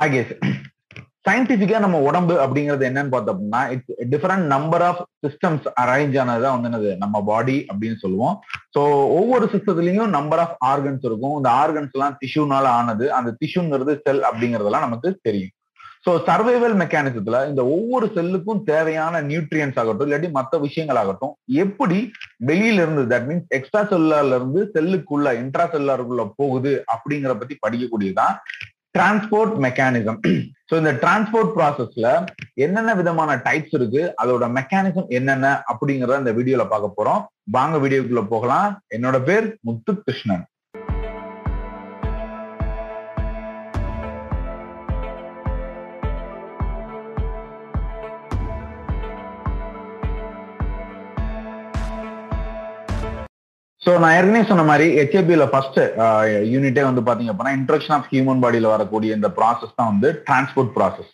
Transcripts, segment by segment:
ஆகே சயின்டிபிக்கா நம்ம உடம்பு அப்படிங்கிறது என்னன்னு பார்த்தோம்னா it's different number of systems arrange ஆனதுதான் வந்து என்னது? நம்ம பாடி அப்படின்னு சொல்லுவோம். ஸோ ஒவ்வொரு சிஸ்டத்துலயும் நம்பர் ஆஃப் ஆர்கன்ஸ் இருக்கும். இந்த ஆர்கன்ஸ் எல்லாம் டிஷ்யூனால ஆனது அந்த டிஷ்யூங்கிறது செல் அப்படிங்கறதெல்லாம் நமக்கு தெரியும். ஸோ சர்வைவல் மெக்கானிசத்துல இந்த ஒவ்வொரு செல்லுக்கும் தேவையான நியூட்ரியன்ஸ் ஆகட்டும் இல்லாட்டி மற்ற விஷயங்கள் ஆகட்டும் எப்படி வெளியில இருந்து தட் மீன்ஸ் எக்ஸ்ட்ரா செல்லுலார்ல இருந்து செல்லுக்குள்ள இன்ட்ரா செல்லுலாருக்குள்ள போகுது அப்படிங்கிற பத்தி படிக்கக்கூடியதுதான் டிரான்ஸ்போர்ட் மெக்கானிசம் ஸோ இந்த டிரான்ஸ்போர்ட் ப்ராசஸ்ல என்னென்ன விதமான டைப்ஸ் இருக்கு அதோட மெக்கானிசம் என்னென்ன அப்படிங்கறத இந்த வீடியோல பார்க்க போறோம். வாங்க வீடியோக்குள்ள போகலாம். என்னோட பேர் முத்து சோ ஸோ நான் ஏற்கனவே சொன்ன மாதிரி ஹெச்ஏபியில ஃபர்ஸ்ட் யூனிட்டே வந்து பாத்தீங்க அப்படின்னா இன்ட்ரக்ஷன் ஆஃப் ஹியூமன் பாடியில வரக்கூடிய இந்த ப்ராசஸ் தான் வந்து டிரான்ஸ்போர்ட் ப்ராசஸ்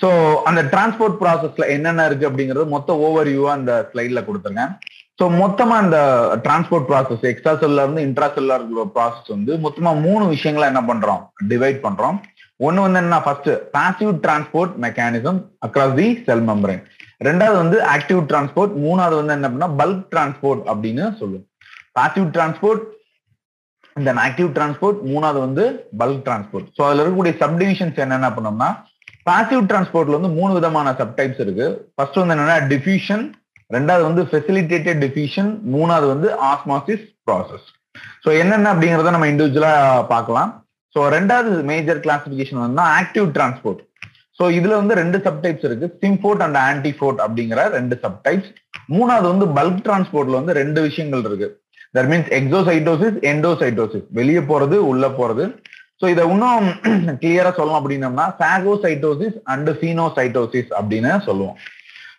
ஸோ அந்த டிரான்ஸ்போர்ட் ப்ராசஸ்ல என்னென்ன இருக்கு அப்படிங்கிறது மொத்த ஓவர் வியூவா அந்த ஸ்லைட்ல கொடுத்துருக்கேன் ஸோ மொத்தமா அந்த டிரான்ஸ்போர்ட் ப்ராசஸ் எக்ஸ்ட்ரா செல்ல இருந்து இன்ட்ரா செல்லார் ப்ராசஸ் வந்து மொத்தமா மூணு விஷயங்களை என்ன பண்றோம்? டிவைட் பண்றோம். ஒன்னு வந்து என்ன first passive transport mechanism across the cell membrane ரெண்டாவது வந்து ஆக்டிவ் டிரான்ஸ்போர்ட் மூணாவது வந்து என்ன பண்ணா பல்க் டிரான்ஸ்போர்ட் அப்படின்னு சொல்லுவோம். Passive transport then active transport மூணாவது வந்து பல்க் டிரான்ஸ்போர்ட் ஸோ அதுல இருக்கக்கூடிய சப்டிவிஷன்ஸ் என்னென்ன பண்ணோம்னா பாசிவ் டிரான்ஸ்போர்ட்ல வந்து மூணு விதமான சப்டைப்ஸ் இருக்கு. ஃபர்ஸ்ட் வந்து என்னன்னா டிஃபியூஷன் ரெண்டாவது வந்து ஃபெசிலிட்டேட்டட் டிஃபியூஷன் மூணாவது வந்து ஆஸ்மாசிஸ் ப்ராசஸ் ஸோ என்னென்ன அப்படிங்கிறத நம்ம இண்டிவிஜுவலா பார்க்கலாம். ஸோ ரெண்டாவது மேஜர் கிளாசிபிகேஷன் வந்து ஆக்டிவ் டிரான்ஸ்போர்ட் ஸோ இதுல வந்து ரெண்டு சப்டைப்ஸ் இருக்கு. சிம்போர்ட் அண்ட் ஆன்டிஃபோர்ட் அப்படிங்கிற ரெண்டு சப்டைப்ஸ் மூணாவது வந்து பல்க் டிரான்ஸ்போர்ட்ல வந்து ரெண்டு விஷயங்கள் இருக்கு. தட் மீன்ஸ் எக்ஸோசைட்டோசிஸ் எண்டோசைட்டோசிஸ் வெளியே போறது உள்ள போறது. ஸோ இதை இன்னும் கிளியரா சொல்லணும் அப்படின்னம்னா சாகோசைட்டோசிஸ் அண்ட் சீனோசைட்டோசிஸ் அப்படின்னு சொல்லுவோம்.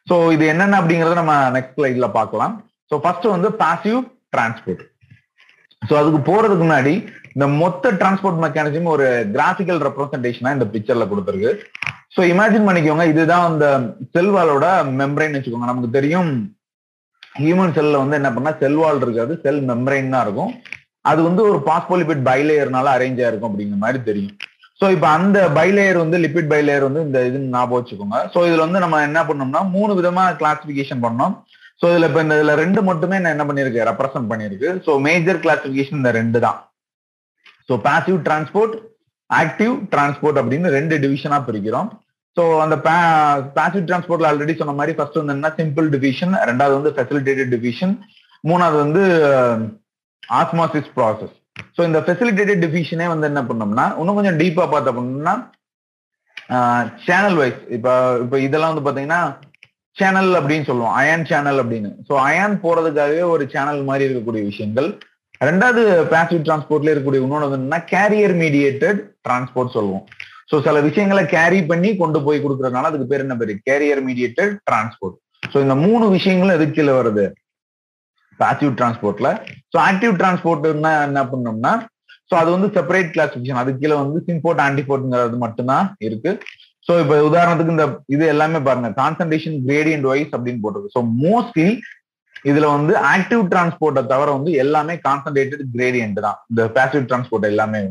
ஸோ இது என்னென்ன அப்படிங்கறத நம்ம நெக்ஸ்ட் ஸ்லைட்ல பார்க்கலாம். ஸோ ஃபர்ஸ்ட் வந்து பாசிவ் டிரான்ஸ்போர்ட் ஸோ அதுக்கு போறதுக்கு முன்னாடி இந்த மொத்த டிரான்ஸ்போர்ட் மெக்கானிசம் ஒரு கிராஃபிக்கல் ரெப்ரஸன்டேஷனா இந்த பிக்சர்ல கொடுத்துருக்கு. ஸோ இமேஜின் பண்ணிக்கோங்க இதுதான் அந்த செல்வாலோட மெம்பரைன் வச்சுக்கோங்க. நமக்கு தெரியும் ஹியூமன் செல்ல வந்து என்ன பண்ணா செல் வால் இருக்காது செல் மெம்பரைன் தான் இருக்கும். அது வந்து ஒரு பாஸ்போலிபிட் பைலேயர்னால அரேஞ்ச் ஆயிருக்கும் அப்படிங்கிற மாதிரி தெரியும். ஸோ இப்போ அந்த பைலேயர் வந்து லிபிட் பைலேயர் வந்து இந்த இது ஞாபகம் வச்சுக்கோங்க. ஸோ இதுல வந்து நம்ம என்ன பண்ணோம்னா மூணு விதமா கிளாசிபிகேஷன் பண்ணோம். ஸோ இதுல இப்போ இந்த இதுல ரெண்டு மட்டுமே நான் என்ன பண்ணிருக்கு ரெப்ரசென்ட் பண்ணிருக்கு ஸோ மேஜர் கிளாசிபிகேஷன் இந்த ரெண்டு தான். So passive transport active transport அப்படின்னு ரெண்டு டிவிஷனா பிரிக்கிறோம். ஸோ அந்த பேசிவ் டிரான்ஸ்போர்ட்ல ஆல்ரெடி சொன்ன மாதிரி ஃபர்ஸ்ட் வந்து என்ன? சிம்பிள் டிவிஷன் ரெண்டாவது வந்து ஃபெசிலிட்டேட்டட் டிவிஷன் மூணாவது வந்து ஆஸ்மாசிஸ் ப்ராசஸ் ஸோ இந்த ஃபெசிலிட்டேட்டட் டிவிஷனே வந்து என்ன பண்ணோம்னா இன்னும் கொஞ்சம் டீப்பா பார்த்த பண்ணோம்னா சேனல் வைஸ் இப்போ இப்போ இதெல்லாம் வந்து பாத்தீங்கன்னா சேனல் அப்படின்னு சொல்லுவோம் அயான் சேனல் அப்படின்னு. ஸோ அயான் போறதுக்காகவே ஒரு சேனல் மாதிரி இருக்கக்கூடிய விஷயங்கள். ரெண்டாவது பேசிவ் டிரான்ஸ்போர்ட்ல இருக்கக்கூடிய இன்னொன்று என்னன்னா கேரியர் மீடியேட்டட் டிரான்ஸ்போர்ட் சொல்லுவோம். ஸோ சில விஷயங்களை கேரி பண்ணி கொண்டு போய் கொடுக்கறதுனால அதுக்கு பேர் என்ன பேரு? கேரியர் மீடியேட்டட் டிரான்ஸ்போர்ட் ஸோ இந்த மூணு விஷயங்களும் எதுக்கு கீழே வருது பாசிவ் டிரான்ஸ்போர்ட்ல ஸோ ஆக்டிவ் டிரான்ஸ்போர்ட்னா என்ன பண்ணோம்னா ஸோ அது வந்து செப்பரேட் கிளாசிபிகேஷன் அது கீழே வந்து சிம்போர்ட் ஆன்டிபோர்ட்ங்கிறது மட்டும்தான் இருக்கு. ஸோ இப்போ உதாரணத்துக்கு இந்த இது எல்லாமே பாருங்க. கான்சன்ட்ரேஷன் கிரேடியன்ட் வைஸ் அப்படின்னு போட்டிருக்கு. ஸோ மோஸ்ட்லி இதுல வந்து ஆக்டிவ் டிரான்ஸ்போர்ட்டை தவிர வந்து எல்லாமே கான்சன்ட்ரேட்டட் கிரேடியன்ட் தான். இந்த பேசிவ் டிரான்ஸ்போர்ட் எல்லாமே.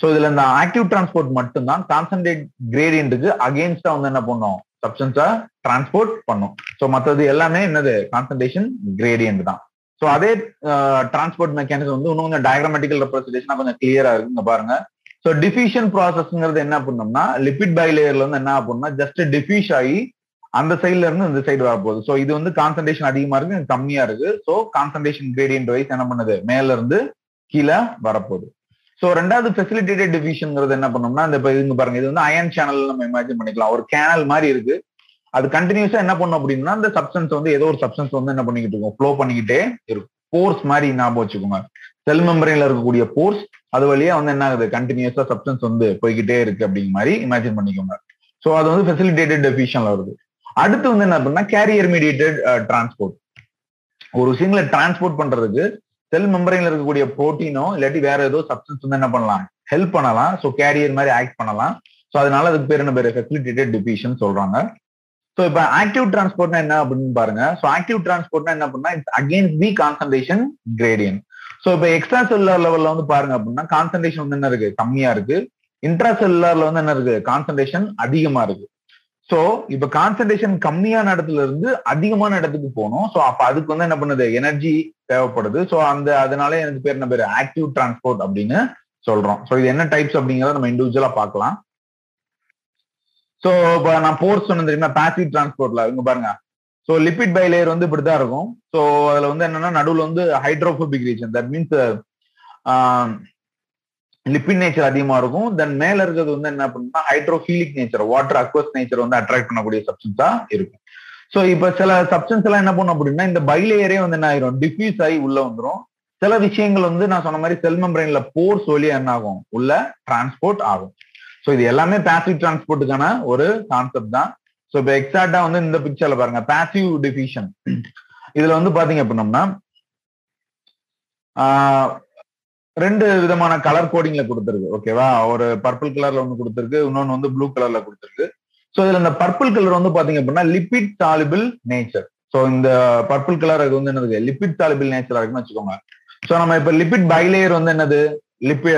ஸோ இதுல இந்த ஆக்டிவ் டிரான்ஸ்போர்ட் மட்டும்தான் கான்சன்ட்ரேட் கிரேடியன்ட்டுக்கு அகேன்ஸ்டா வந்து என்ன பண்ணும்? சப்ஸ்டன்ஸா டிரான்ஸ்போர்ட் பண்ணும். ஸோ மற்றது எல்லாமே என்னது? கான்சன்ட்ரேஷன் கிரேடியன்ட் தான். ஸோ அதே டிரான்ஸ்போர்ட் மெக்கானிசம் வந்து இன்னும் கொஞ்சம் டயக்ராமெட்டிக்கல் ரெப்ரஸன்டேஷனா கொஞ்சம் கிளியரா இருக்குங்க பாருங்க. ஸோ டிஃபியூஷன் ப்ராசஸ்ங்கிறது என்ன பண்ணோம்னா லிபிட் பைலேயர்ல வந்து என்ன பண்ணோம்னா ஜஸ்ட் டிஃபியூஸ் ஆகி அந்த சைட்ல இருந்து இந்த சைடு வரப்போகுது. ஸோ இது வந்து கான்சன்ட்ரேஷன் அதிகமா இருக்கு கம்மியா இருக்கு. ஸோ கான்சன்ட்ரேஷன் கிரேடியன்ட் வைஸ் என்ன பண்ணுது? மேல இருந்து கீழே வரப்போகுது. ஸோ ரெண்டாவது ஃபெசிலிட்டேட்டட் டிஃபியூஷன்ங்கிறது என்ன பண்ணோம்னா இந்த இப்போ இங்க பாருங்க இது வந்து அயன் சேனல் நம்ம இமேஜின் பண்ணிக்கலாம். ஒரு கேனல் மாதிரி இருக்கு. அது கண்டினியூஸா என்ன பண்ணும் அப்படின்னா அந்த சப்ஸ்டன்ஸ் வந்து ஏதோ ஒரு சப்ஸ்டன்ஸ் வந்து என்ன பண்ணிக்கிட்டு இருக்கும்? ஃப்ளோ பண்ணிக்கிட்டே இருக்கும். போர்ஸ் மாதிரி ஞாபகம் வச்சுக்கோங்க. செல் மெம்பரைன்ல இருக்கக்கூடிய போர்ஸ் அது வழியா வந்து என்ன ஆகுது? கண்டினியூஸா சப்ஸ்டன்ஸ் வந்து போய்கிட்டே இருக்கு அப்படிங்கிற மாதிரி இமேஜின் பண்ணிக்கோங்க. ஸோ அது வந்து ஃபெசிலிட்டேட்டட் டெஃபிஷன்ல வருது. அடுத்து வந்து என்ன அப்படின்னா கேரியர் மீடியேட்டட் டிரான்ஸ்போர்ட் ஒரு விஷயங்களை டிரான்ஸ்போர்ட் பண்றதுக்கு செல் மெம்பரைன்ல இருக்கக்கூடிய புரோட்டீனோ இல்லாட்டி வேற ஏதோ சப்ஸ்டன்ஸ் வந்து என்ன பண்ணலாம்? ஹெல்ப் பண்ணலாம். ஸோ கேரியர் மாதிரி ஆக்ட் பண்ணலாம். ஸோ அதனால அதுக்கு பேர் என்ன? பேர் ஃபெசிலிட்டேட்டட் டிபிஷன் சொல்றாங்க. ஸோ இப்போ ஆக்டிவ் டிரான்ஸ்போர்ட்னா என்ன அப்படின்னு பாருங்க. ஸோ ஆக்டிவ் டிரான்ஸ்போர்ட்னா என்ன பண்ணா it's against the concentration gradient so இப்போ எக்ஸ்ட்ரா செல்லுலர் லெவல்ல வந்து பாருங்க அப்படின்னா கான்சன்ட்ரேஷன் வந்து என்ன இருக்கு? கம்மியா இருக்கு. இன்ட்ரா செல்லுலார்ல வந்து என்ன இருக்கு? கான்சன்ட்ரேஷன் அதிகமா இருக்கு. சோ இப்ப கான்சன்ட்ரேஷன் கம்மியான இடத்துல இருந்து அதிகமான இடத்துக்கு போகணும். சோ அப்ப அதுக்கு வந்து என்ன பண்ணுது? எனர்ஜி தேவைப்படுது. சோ அந்த அதனால எனக்கு பேர் என்ன பேரு? ஆக்டிவ் டிரான்ஸ்போர்ட் அப்படின்னு சொல்றோம். சோ இது என்ன டைப்ஸ் அப்படிங்கறத நம்ம இண்டிவிஜுவலா பார்க்கலாம். சோ இப்ப நான் போர்ஸ் சொன்னது தெரியுமா? பேசிவ் டிரான்ஸ்போர்ட்ல இங்க பாருங்க. சோ லிபிட் பை லேயர் வந்து இப்படிதான் இருக்கும். சோ அதுல வந்து என்னன்னா நடுவுல வந்து hydrophobic region that means lipid nature அதிகமா இருக்கும். தென் மேல இருக்கிறது வந்து என்ன பண்ணுன்னா hydrophilic nature water aqueous nature வந்து அட்ராக்ட் பண்ணக்கூடிய சப்ஸ்டன்ஸா இருக்கும். ஸோ இப்ப சில சப்ஸ்டன்ஸ் எல்லாம் என்ன பண்ணும் அப்படின்னா இந்த பைலேயரே வந்து என்ன ஆயிரும்? டிஃப்யூஸ் ஆகி உள்ள வந்துரும். சில விஷயங்கள் வந்து நான் சொன்ன மாதிரி செல் மெம்பரைன்ல போர்ஸ் வழியா என்ன ஆகும்? உள்ள டிரான்ஸ்போர்ட் ஆகும். ஸோ இது எல்லாமே பேசிவ் டிரான்ஸ்போர்ட்டுக்கான ஒரு கான்செப்ட் தான். ஸோ இப்போ எக்ஸாக்டா வந்து இந்த பிக்சர்ல பாருங்க. பேசிவ் டிஃபியூஷன் இதுல வந்து பாத்தீங்க அப்படின்னம்னா ரெண்டு விதமான கலர் கோடிங்ல கொடுத்துருக்கு. ஓகேவா ஒரு பர்பிள் கலர்ல ஒன்னு கொடுத்துருக்கு இன்னொன்னு வந்து ப்ளூ கலர்ல கொடுத்துருக்கு. ஸோ இதுல இந்த பர்பிள் கலர் வந்து பாத்தீங்க அப்படின்னா லிபிட் சாலிபிள் நேச்சர் ஸோ இந்த பர்பிள் கலர் அது வந்து என்னது? லிபிட் சாலிபிள் நேச்சரா இருக்குன்னு வச்சுக்கோங்க. ஸோ நம்ம இப்ப லிபிட் பைலேயர் வந்து என்னது? லிபி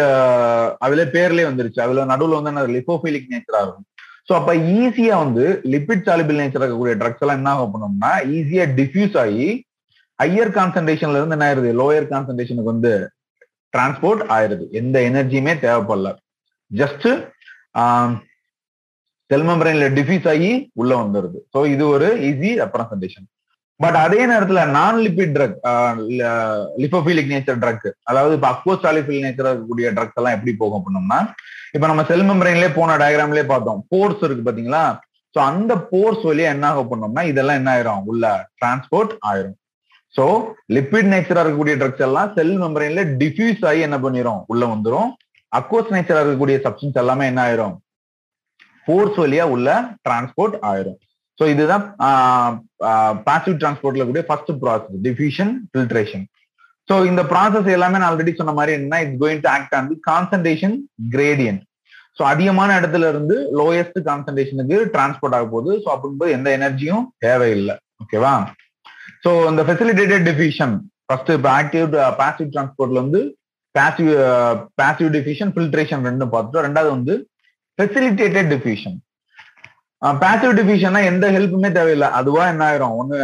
அதுல பேர்லயே வந்துருச்சு. அதுல நடுவுல வந்து என்னது? லிபோபிலிக் நேச்சரா இருக்கும். ஸோ அப்ப ஈஸியா வந்து லிபிட் சாலிபிள் நேச்சர் இருக்கக்கூடிய ட்ரக்ஸ் எல்லாம் என்ன பண்ணோம்னா ஈஸியா டிஃப்யூஸ் ஆகி ஹையர் கான்சன்ட்ரேஷன்ல இருந்து என்ன ஆயிருது? லோயர் கான்சன்ட்ரேஷனுக்கு வந்து டிரான்ஸ்போர்ட் ஆயிருது எந்த எனர்ஜியுமே தேவைப்படல. ஜஸ்ட் செல் மெம்பரைன்ல ஆகி உள்ள வந்துருது. ஸோ இது ஒரு ஈஸி ரெப்ரசன்டேஷன் பட் அதே நேரத்துல non lipid drug lipophilic nature drug அதாவது இப்போ அக்வோஸ்டாலிபில் நேச்சர் இருக்கக்கூடிய ட்ரக்ஸ் எல்லாம் எப்படி போகும் அப்படின்னோம்னா இப்ப நம்ம செல் மெம்பரைன்லேயே போன டயக்ராம்லயே பார்த்தோம். போர்ஸ் இருக்கு பாத்தீங்களா? ஸோ அந்த போர்ஸ் வழியா என்ன ஆக பண்ணோம்னா இதெல்லாம் என்ன ஆயிரும்? உள்ள டிரான்ஸ்போர்ட் ஆயிரும். சோ லிப்பிட் நேச்சரா இருக்கக்கூடிய ட்ரக்ஸ் எல்லாம் செல் மெம்பரைன்ல டிஃப்யூஸ் ஆகி என்ன பண்ணிரும்? உள்ள வந்துரும். அக்வஸ் நேச்சரா இருக்கக்கூடிய சப்ஸ்டன்ஸ் எல்லாமே என்ன ஆயிரும்? ஃபோர்ஸ் வழியா உள்ள டிரான்ஸ்போர்ட் ஆயிரும். ஸோ இதுதான் பாசிவ் டிரான்ஸ்போர்ட்ல கூடிய first process diffusion filtration so இந்த ப்ராசஸ் எல்லாமே நான் ஆல்ரெடி சொன்ன மாதிரி என்ன it's going to act on the concentration gradient so அதிகமான இடத்துல இருந்து லோயஸ்ட் கான்சன்ட்ரேஷனுக்கு டிரான்ஸ்போர்ட் ஆக போகுது ஸோ அப்படிங்கும்போது எந்த எனர்ஜியும் தேவையில்லை. ஓகேவா ஸோ இந்த ஃபெசிலிட்டேட்டட் டிஃபியூஷன் ஃபர்ஸ்ட் இப்போ ஆக்டிவ் பாசிவ் டிரான்ஸ்போர்ட்ல வந்து பாசிவ் பாசிவ் டிஃபியூஷன் ஃபில்ட்ரேஷன் ரெண்டும் பார்த்துட்டோம். ரெண்டாவது வந்து ஃபெசிலிட்டேட்டட் டிஃபியூஷன் பாசிவ் டிஃபியூஷன்னா எந்த ஹெல்ப்புமே தேவையில்லை. அதுவா என்ன ஆயிரும்? ஒன்னு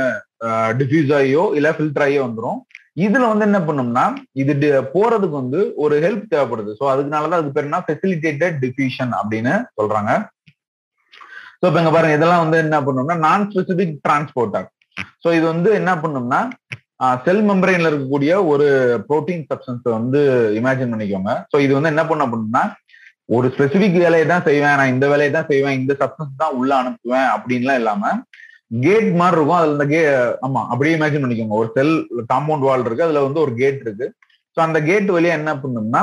டிஃபியூஸ் ஆகியோ இல்ல ஃபில்டர் ஆகியோ வந்துடும் இதுல வந்து என்ன பண்ணோம்னா இது போறதுக்கு வந்து ஒரு ஹெல்ப் தேவைப்படுது. ஸோ அதுக்குனாலதான் அதுக்கு பேர் என்ன? ஃபெசிலிட்டேட்டட் டிஃபியூஷன் அப்படின்னு சொல்றாங்க. ஸோ இப்போ இங்க பாருங்க இதெல்லாம் வந்து என்ன பண்ணோம்னா நான் ஸ்பெசிபிக் டிரான்ஸ்போர்ட்டர் ஸோ இது வந்து என்ன பண்ணும்னா செல் மெம்பரைன்ல இருக்கக்கூடிய ஒரு புரோட்டீன் சப்ஸ்டன்ஸ் வந்து இமேஜின் பண்ணிக்கோங்க. ஸோ இது வந்து என்ன பண்ண அப்படின்னா ஒரு ஸ்பெசிபிக் வேலையை தான் செய்வேன். நான் இந்த வேலையை தான் செய்வேன். இந்த சப்ஸ்டன்ஸ் தான் உள்ள அனுப்புவேன் அப்படின்லாம் இல்லாம கேட் மாதிரி இருக்கும். அதுல இந்த கே ஆமா அப்படியே இமேஜின் பண்ணிக்கோங்க. ஒரு செல் காம்பவுண்ட் வால் இருக்கு. அதுல வந்து ஒரு கேட் இருக்கு. ஸோ அந்த கேட் வழியா என்ன பண்ணும்னா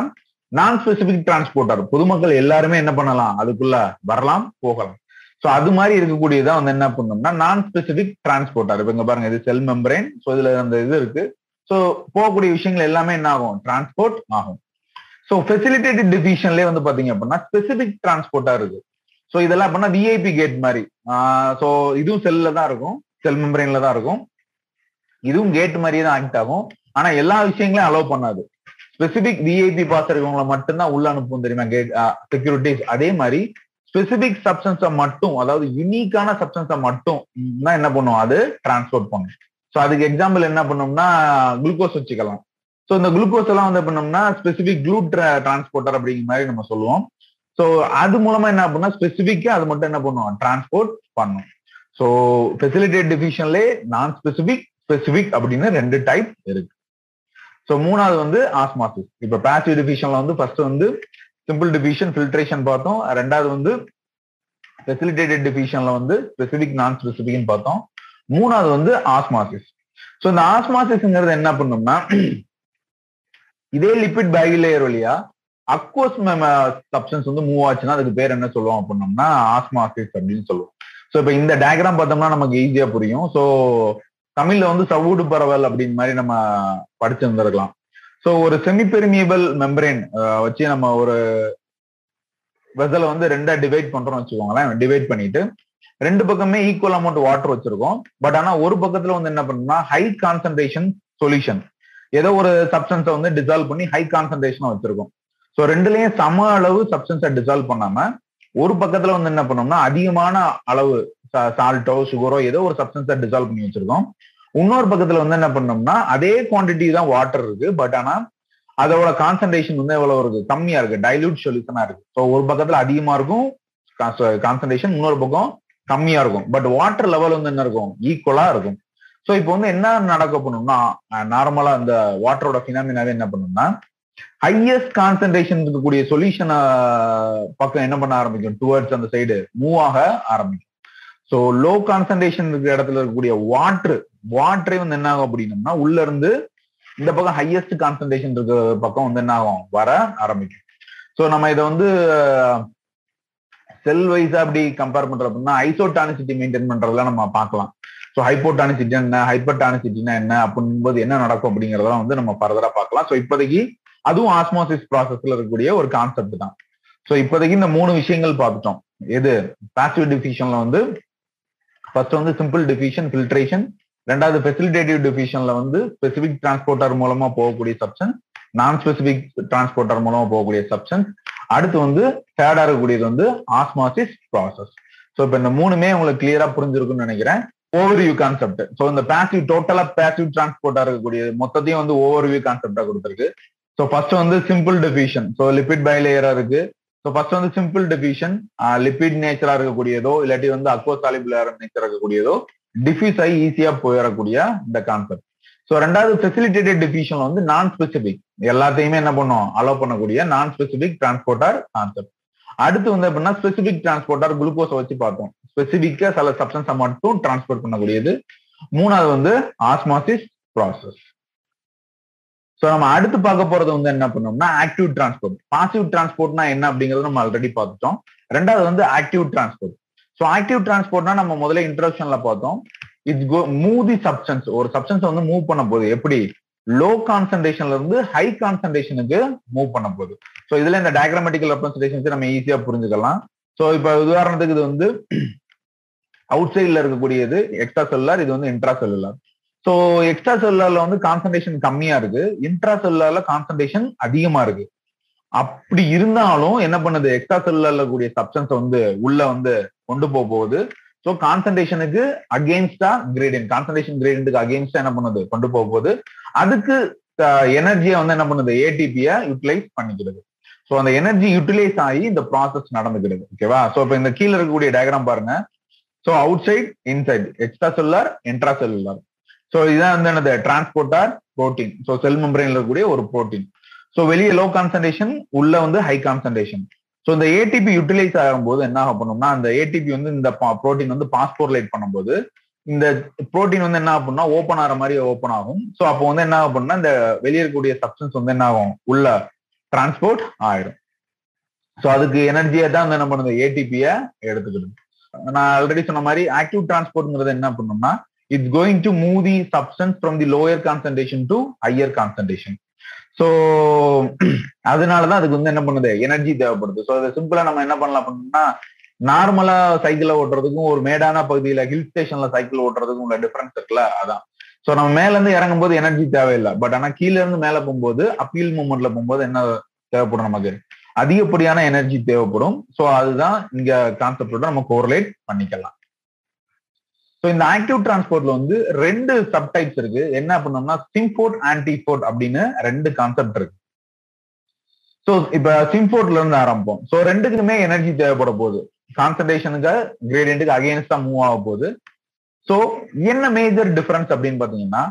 நான் ஸ்பெசிபிக் டிரான்ஸ்போர்ட்டர் பொதுமக்கள் எல்லாருமே என்ன பண்ணலாம்? அதுக்குள்ள வரலாம் போகலாம். ஸோ அது மாதிரி இருக்கக்கூடியதான் வந்து என்ன பண்ணோம்னா நான் ஸ்பெசிபிக் டிரான்ஸ்போர்ட்டர் இப்போ இங்க பாருங்க இது செல் மெம்பரேன் ஸோ இதுல அந்த இது இருக்கு. ஸோ போகக்கூடிய விஷயங்கள் எல்லாமே என்ன ஆகும்? டிரான்ஸ்போர்ட் ஆகும். ஸோ ஃபெசிலிட்டேட்டட் டிவிஷன்லேயே வந்து பாத்தீங்க அப்படின்னா ஸ்பெசிபிக் டிரான்ஸ்போர்ட்டா இருக்கு. ஸோ இதெல்லாம் அப்படின்னா விஐபி கேட் மாதிரி. ஸோ இதுவும் செல்ல தான் இருக்கும். செல் மெம்பரேன்ல தான் இருக்கும். இதுவும் கேட் மாதிரியே தான் ஆக்ட் ஆகும். ஆனா எல்லா விஷயங்களையும் அலோவ் பண்ணாது. ஸ்பெசிபிக் விஐபி பாஸ் இருக்கவங்களை மட்டும்தான் உள்ள அனுப்பும் தெரியுமா? கேட் செக்யூரிட்டிஸ் அதே மாதிரி ஸ்பெசிபிக் சப்ஸ்டன்ஸை மட்டும் அதாவது யுனிக்கான சப்ஸ்டன்ஸை மட்டும் தான் என்ன பண்ணுவோம் அது டிரான்ஸ்போர்ட் பண்ணும். ஸோ அதுக்கு எக்ஸாம்பிள் என்ன பண்ணோம்னா குளுக்கோஸ் வச்சுக்கலாம். ஸோ இந்த குளுக்கோஸ் எல்லாம் வந்து பண்ணோம்னா ஸ்பெசிபிக் க்ளூட் டிரான்ஸ்போர்ட்டர் அப்படிங்கிற மாதிரி நம்ம சொல்லுவோம். ஸோ அது மூலமா என்ன பண்ணா ஸ்பெசிபிக்கா அது மட்டும் என்ன பண்ணுவோம் டிரான்ஸ்போர்ட் பண்ணும். ஸோ ஃபெசிலிட்டேட் டிஃபிஷன்லே நான் ஸ்பெசிபிக் ஸ்பெசிபிக் அப்படின்னு ரெண்டு டைப் இருக்கு. ஸோ மூணாவது வந்து ஆஸ்மாசிஸ் இப்போ பாசிவ் டிஃபிஷன்ல வந்து ஃபர்ஸ்ட் வந்து சிம்பிள் டிஃபிஷன் ஃபில்ட்ரேஷன் பார்த்தோம். ரெண்டாவது வந்து ஃபெசிலிட்டேட்டட் டிஃபிஷன்ல வந்து ஸ்பெசிபிக் நான் ஸ்பெசிபிக்னு பார்த்தோம். மூணாவது வந்து ஆஸ்மாசிஸ் ஸோ இந்த ஆஸ்மாசிஸ்ங்கிறது என்ன பண்ணோம்னா இதே லிபிட் பேகிலேயர் வழியா அக்வஸ் சப்ஸ்டன்ஸ் வந்து மூவ் ஆச்சுன்னா அதுக்கு பேர் என்ன சொல்லுவோம் அப்படின்னோம்னா ஆஸ்மாசிஸ் அப்படின்னு சொல்லுவோம். ஸோ இப்போ இந்த டயக்ராம் பார்த்தோம்னா நமக்கு ஈஸியா புரியும். ஸோ தமிழ்ல வந்து சவுடு பரவல் அப்படின்னு மாதிரி நம்ம படிச்சிருந்திருக்கலாம். ஸோ ஒரு செமிபெரிமியபிள் மெம்பரேன் வச்சு நம்ம ஒரு வெசலை வந்து ரெண்டா டிவைட் பண்றோம்னு வச்சுக்கோங்களேன். டிவைட் பண்ணிட்டு ரெண்டு பக்கமே ஈக்குவல் அமௌண்ட் வாட்டர் வச்சிருக்கோம். பட் ஆனா ஒரு பக்கத்துல வந்து என்ன பண்ணணும்னா ஹை கான்சன்ட்ரேஷன் சொல்யூஷன் ஏதோ ஒரு சப்ஸ்டன்ஸை வந்து டிசால்வ் பண்ணி ஹை கான்சன்ட்ரேஷனா வச்சிருக்கோம். ஸோ ரெண்டுலயும் சம அளவு சப்ஸ்டன்ஸை டிசால்வ் பண்ணாம ஒரு பக்கத்துல வந்து என்ன பண்ணோம்னா அதிகமான அளவு சால்ட்டோ சுகரோ ஏதோ ஒரு சப்ஸ்டன்ஸை டிசால்வ் பண்ணி வச்சிருக்கோம். இன்னொரு பக்கத்துல வந்து என்ன பண்ணோம்னா அதே குவான்டிட்டி தான் வாட்டர் இருக்கு பட் ஆனா அதோட கான்சன்ட்ரேஷன் வந்து எவ்வளவு இருக்கு? கம்மியா இருக்கு. டைல்யூட் சொல்யூஷனா இருக்கு. ஸோ ஒரு பக்கத்துல அதிகமா இருக்கும் கான்சன்ட்ரேஷன் இன்னொரு பக்கம் கம்மியா இருக்கும். பட் வாட்டர் லெவல் வந்து என்ன இருக்கும்? ஈக்குவலா இருக்கும். ஸோ இப்போ வந்து என்ன நடக்க பண்ணணும்னா நார்மலா அந்த வாட்டரோட பினாமினாவே என்ன பண்ணணும்னா ஹையஸ்ட் கான்சன்ட்ரேஷன் இருக்கக்கூடிய சொல்யூஷனை பக்கம் என்ன பண்ண ஆரம்பிக்கும்? டுவர்ட்ஸ் அந்த சைடு மூவ் ஆக ஆரம்பிக்கும். ஸோ லோ கான்சன்ட்ரேஷன் இருக்கிற இடத்துல இருக்கக்கூடிய வாட்டர் வாட்டரே வந்து என்ன ஆகும் அப்படின்னம்னா உள்ள இருந்து இந்த பக்கம் ஹையஸ்ட் கான்சன்ட்ரேஷன் இருக்கிற பக்கம் வந்து என்ன ஆகும்? வர ஆரம்பிக்கும். ஸோ நம்ம இதை வந்து செல் வைஸா அப்படி கம்பேர் பண்ற அப்படின்னா ஐசோடானிசிட்டி மெயின்டைன் பண்றதெல்லாம் நம்ம பார்க்கலாம். ஸோ ஹைப்போடானிசிட்டி என்ன ஹைப்பர்டானிசிட்டினா என்ன அப்படிங்கும்போது என்ன நடக்கும் அப்படிங்கறதெல்லாம் வந்து நம்ம ஃபர்தரா பார்க்கலாம். ஸோ இப்போதைக்கு அதுவும் ஆஸ்மோசிஸ் ப்ராசஸ்ல இருக்கக்கூடிய ஒரு கான்செப்ட் தான். ஸோ இப்போதைக்கு இந்த மூணு விஷயங்கள் பார்த்துட்டோம். எது? பாசிவ் டிஃபிஷன்ல வந்து ஃபர்ஸ்ட் வந்து சிம்பிள் டிஃபிஷன் ஃபில்ட்ரேஷன் ரெண்டாவது ஃபெசிலிட்டேட்டிவ் டிஃபிஷன்ல வந்து ஸ்பெசிபிக் டிரான்ஸ்போர்ட்டர் மூலமா போகக்கூடிய சப்ஷன் நான் ஸ்பெசிபிக் டிரான்ஸ்போர்ட்டர் மூலமா போகக்கூடிய சப்ஷன் அடுத்து வந்து தேர்டா இருக்கக்கூடியது வந்து ஆஸ்மாசிஸ் ப்ராசஸ் ஸோ இப்போ இந்த மூணுமே உங்களுக்கு கிளியரா புரிஞ்சிருக்கும்னு நினைக்கிறேன். ஓவர்வியூ கான்செப்ட் ஸோ இந்த பேசிவ் டோட்டலா பேசிவ் டிரான்ஸ்போர்ட்டா இருக்கக்கூடிய மொத்தத்தையும் வந்து ஓவர்வியூ கான்செப்டா கொடுத்துருக்கு. ஸோ ஃபர்ஸ்ட் வந்து சிம்பிள் டிஃபிஷன் ஸோ லிபிட் பைலேயரா இருக்கு. ஸோ ஃபர்ஸ்ட் வந்து சிம்பிள் டிஃபிஷன் லிபிட் நேச்சரா இருக்கக்கூடியதோ இல்லாட்டி வந்து அக்வோசாலிபுலர் நேச்சர் இருக்கக்கூடியதோ டிஃபியூஸ் ஆகி ஈஸியா போயிடக்கூடிய இந்த கான்செப்ட் ஸோ ரெண்டாவது ஃபெசிலிட்டேட்டட் டிஃபியூஷன் வந்து நான் ஸ்பெசிபிக் எல்லாத்தையுமே என்ன பண்ணும்? அலோவ் பண்ணக்கூடிய நான் ஸ்பெசிபிக் டிரான்ஸ்போர்ட்டர் கான்செப்ட் அடுத்து வந்து எப்படின்னா ஸ்பெசிபிக் டிரான்ஸ்போர்ட்டர் குளுக்கோஸை வச்சு பார்த்தோம். ஸ்பெசிபிக்கா சில சப்ஸ்டன்ஸை மட்டும் டிரான்ஸ்போர்ட் பண்ணக்கூடியது. மூணாவது வந்து ஆஸ்மாசிஸ் ப்ராசஸ் ஸோ நம்ம அடுத்து பார்க்க போறது வந்து என்ன பண்ணோம்னா ஆக்டிவ் டிரான்ஸ்போர்ட் பாசிவ் டிரான்ஸ்போர்ட்னா என்ன அப்படிங்கறத நம்ம ஆல்ரெடி பார்த்துட்டோம். ரெண்டாவது வந்து ஆக்டிவ் டிரான்ஸ்போர்ட் ஸோ ஆக்டிவ் டிரான்ஸ்போர்ட்னா நம்ம முதல்ல இன்ட்ரோடக்ஷன்ல பார்த்தோம். It's go move the substance ஒரு சப்ஸ்டன்ஸ் வந்து மூவ் பண்ண போகுது. எப்படி? லோ கான்சன்ட்ரேஷன்ல இருந்து ஹை கான்சன்ட்ரேஷனுக்கு மூவ் பண்ண போகுது. ஸோ இதுல இந்த டயக்ராமெட்டிக்கல் ரெப்ரஸன்டேஷன்ஸ் நம்ம ஈஸியா புரிஞ்சுக்கலாம். ஸோ இப்போ உதாரணத்துக்கு இது வந்து அவுட் சைட்ல இருக்கக்கூடியது எக்ஸ்ட்ரா செல்லுலார் இது வந்து இன்ட்ரா செல்லுலார் ஸோ எக்ஸ்ட்ரா செல்லுலார்ல வந்து கான்சன்ட்ரேஷன் கம்மியா இருக்கு. இன்ட்ரா செல்லுலார்ல கான்சன்ட்ரேஷன் அதிகமா இருக்கு. அப்படி இருந்தாலும் என்ன பண்ணுது? எக்ஸ்ட்ரா செல்லுலார்ல கூடிய சப்ஸ்டன்ஸ் வந்து உள்ள வந்து கொண்டு போக போகுது. ஸோ கான்சன்ட்ரேஷனுக்கு அகேன்ஸ்டா கிரேடியன்ட் கான்சன்ட்ரேஷன் கிரேடியன்ட்டுக்கு அகேன்ஸ்டா என்ன பண்ணுது? கொண்டு போக போகுது. அதுக்கு எனர்ஜியை வந்து என்ன பண்ணுது? ஏடிபியை யூட்டிலைஸ் பண்ணிக்கிறது. ஸோ அந்த எனர்ஜி யூட்டிலைஸ் ஆகி இந்த ப்ராசஸ் நடந்துக்கிறது ஓகேவா ஸோ இப்போ இந்த கீழே இருக்கக்கூடிய டயக்ராம் பாருங்க. So outside inside extra cellular intra cellular so இதுதான் வந்து என்னது? டிரான்ஸ்போர்ட்டார் புரோட்டீன் ஸோ செல் மெம்பரேன்ல இருக்கக்கூடிய ஒரு புரோட்டீன் ஸோ வெளியே லோ கான்சன்ட்ரேஷன் உள்ள வந்து ஹை கான்சன்ட்ரேஷன் ஸோ இந்த ஏடிபி யூட்டிலைஸ் ஆகும்போது என்ன ஆக பண்ணும்னா அந்த ஏடிபி வந்து இந்த புரோட்டீன் வந்து பாஸ்போர்லைட் பண்ணும்போது இந்த புரோட்டீன் வந்து என்ன ஆகும்னா ஓப்பன் ஆகிற மாதிரி ஓப்பன் ஆகும். ஸோ அப்போ வந்து என்ன ஆகும்னா இந்த வெளியே இருக்கக்கூடிய சப்ஸ்டன்ஸ் வந்து என்ன ஆகும்? உள்ள டிரான்ஸ்போர்ட் ஆயிடும். ஸோ அதுக்கு எனர்ஜியை தான் வந்து என்ன பண்ணுது? ஏடிபியை எடுத்துக்கிடும் நான் ஆல்ரெடி சொன்ன மாதிரி ஆக்டிவ் டிரான்ஸ்போர்ட்ங்கிறது என்ன பண்ணும்னா it's going to move the substance from the lower concentration to higher concentration so அதனாலதான் அதுக்கு வந்து என்ன பண்ணுது? எனர்ஜி தேவைப்படுது. ஸோ அதை சிம்பிளா நம்ம என்ன பண்ணலாம் அப்படின்னா நார்மலா சைக்கிளை ஓட்டுறதுக்கும் ஒரு மேடான பகுதியில ஹில் ஸ்டேஷன்ல சைக்கிள் ஓட்டுறதுக்கும் உள்ள டிஃபரன்ஸ் இருக்குல்ல அதான். ஸோ நம்ம மேல இருந்து இறங்கும் போது எனர்ஜி தேவையில்லை. பட் ஆனா கீழ இருந்து மேல போகும்போது அப்பீல் மூமெண்ட்ல போகும்போது என்ன தேவைப்படும் நமக்கு? அதிகப்படியான எனர்ஜி தேவைப்படும். ஸோ அதுதான் இங்க கான்செப்டோட நம்ம கோரிலேட் பண்ணிக்கலாம். ஸோ இந்த ஆக்டிவ் டிரான்ஸ்போர்ட்ல வந்து ரெண்டு சப்டைப்ஸ் இருக்கு. என்ன பண்ணோம்னா சிம்போர்ட் ஆன்டிபோர்ட் அப்படின்னு ரெண்டு கான்செப்ட் இருக்கு. ஸோ இப்ப சிம்போர்ட்ல இருந்து ஆரம்பிப்போம். ஸோ ரெண்டுக்குமே எனர்ஜி தேவைப்பட போகுது. கான்சன்ட்ரேஷனுக்கு கிரேடியன்ட்டுக்கு அகேன்ஸ்டா மூவ் ஆக போகுது. ஸோ என்ன மேஜர் டிஃபரன்ஸ் அப்படின்னு பாத்தீங்கன்னா